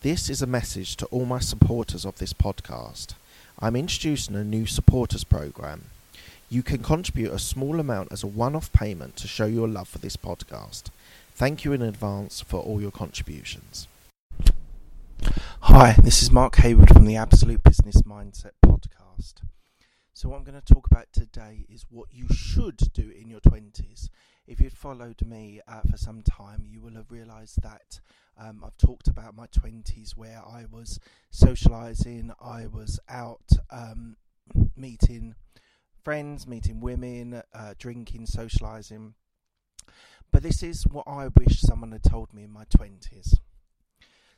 This is a message to all my supporters of this podcast. I'm introducing a new supporters program. You can contribute a small amount as a one off payment to show your love for this podcast. Thank you in advance for all your contributions. Hi, this is Mark Hayward from the Absolute Business Mindset podcast. So, what I'm going to talk about today is what you should do in your 20s. If you've followed me uh, for some time, you will have realised that um, I've talked about my 20s where I was socialising, I was out um, meeting friends, meeting women, uh, drinking, socialising. But this is what I wish someone had told me in my 20s.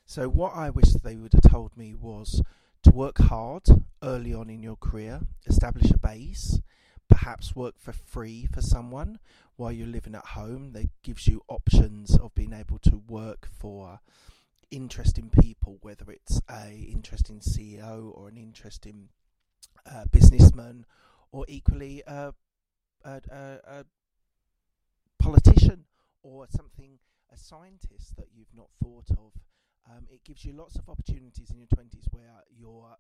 So, what I wish they would have told me was to work hard early on in your career, establish a base, perhaps work for free for someone while you're living at home. That gives you options of being able to work for interesting people, whether it's a interesting CEO or an interesting uh, businessman, or equally a, a, a, a politician or something, a scientist that you've not thought of. It gives you lots of opportunities in your 20s where your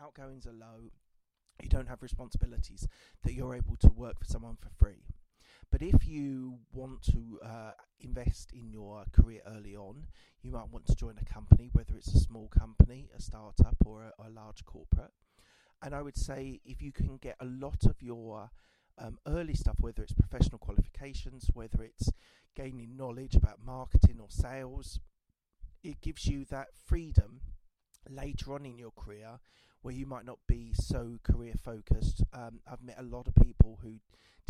outgoings are low, you don't have responsibilities, that you're able to work for someone for free. But if you want to uh, invest in your career early on, you might want to join a company, whether it's a small company, a startup, or a, a large corporate. And I would say if you can get a lot of your um, early stuff, whether it's professional qualifications, whether it's gaining knowledge about marketing or sales, it gives you that freedom later on in your career where you might not be so career focused. Um, I've met a lot of people who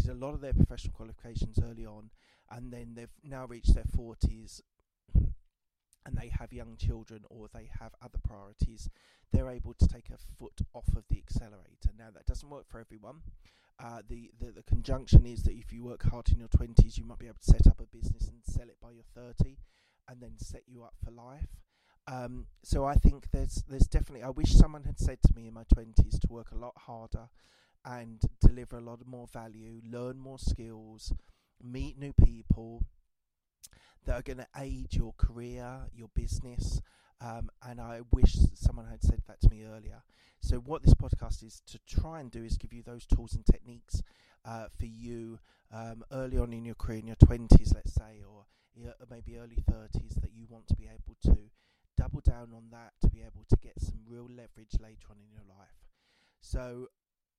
did a lot of their professional qualifications early on and then they've now reached their 40s and they have young children or they have other priorities, they're able to take a foot off of the accelerator. Now, that doesn't work for everyone. Uh, the, the, the conjunction is that if you work hard in your 20s, you might be able to set up a business and sell it by your 30 and then set you up for life. Um, so I think there's there's definitely. I wish someone had said to me in my twenties to work a lot harder and deliver a lot more value, learn more skills, meet new people that are going to aid your career, your business. Um, and I wish someone had said that to me earlier. So what this podcast is to try and do is give you those tools and techniques uh, for you um, early on in your career, in your twenties, let's say, or maybe early thirties, that you want to be able to double down on that to be able to get some real leverage later on in your life. So,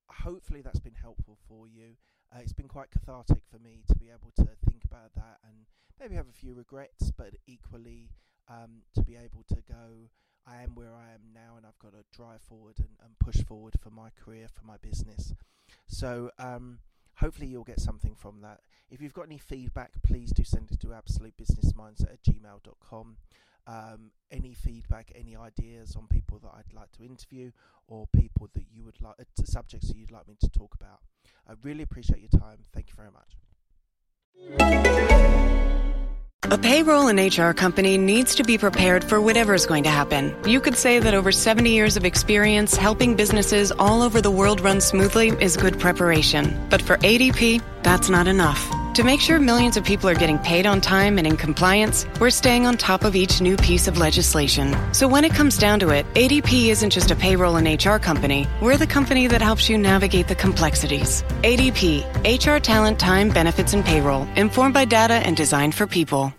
hopefully, that's been helpful for you. Uh, it's been quite cathartic for me to be able to think about that and maybe have a few regrets, but equally um, to be able to go, I am where I am now, and I've got to drive forward and, and push forward for my career, for my business. So, um, hopefully, you'll get something from that. If you've got any feedback, please do send it to absolutebusinessmindset at gmail.com um, any feedback, any ideas on people that I'd like to interview or people that you would like, uh, subjects that you'd like me to talk about. I really appreciate your time. Thank you very much. A payroll and HR company needs to be prepared for whatever is going to happen. You could say that over 70 years of experience helping businesses all over the world run smoothly is good preparation. But for ADP, that's not enough. To make sure millions of people are getting paid on time and in compliance, we're staying on top of each new piece of legislation. So when it comes down to it, ADP isn't just a payroll and HR company. We're the company that helps you navigate the complexities. ADP, HR talent, time, benefits, and payroll, informed by data and designed for people.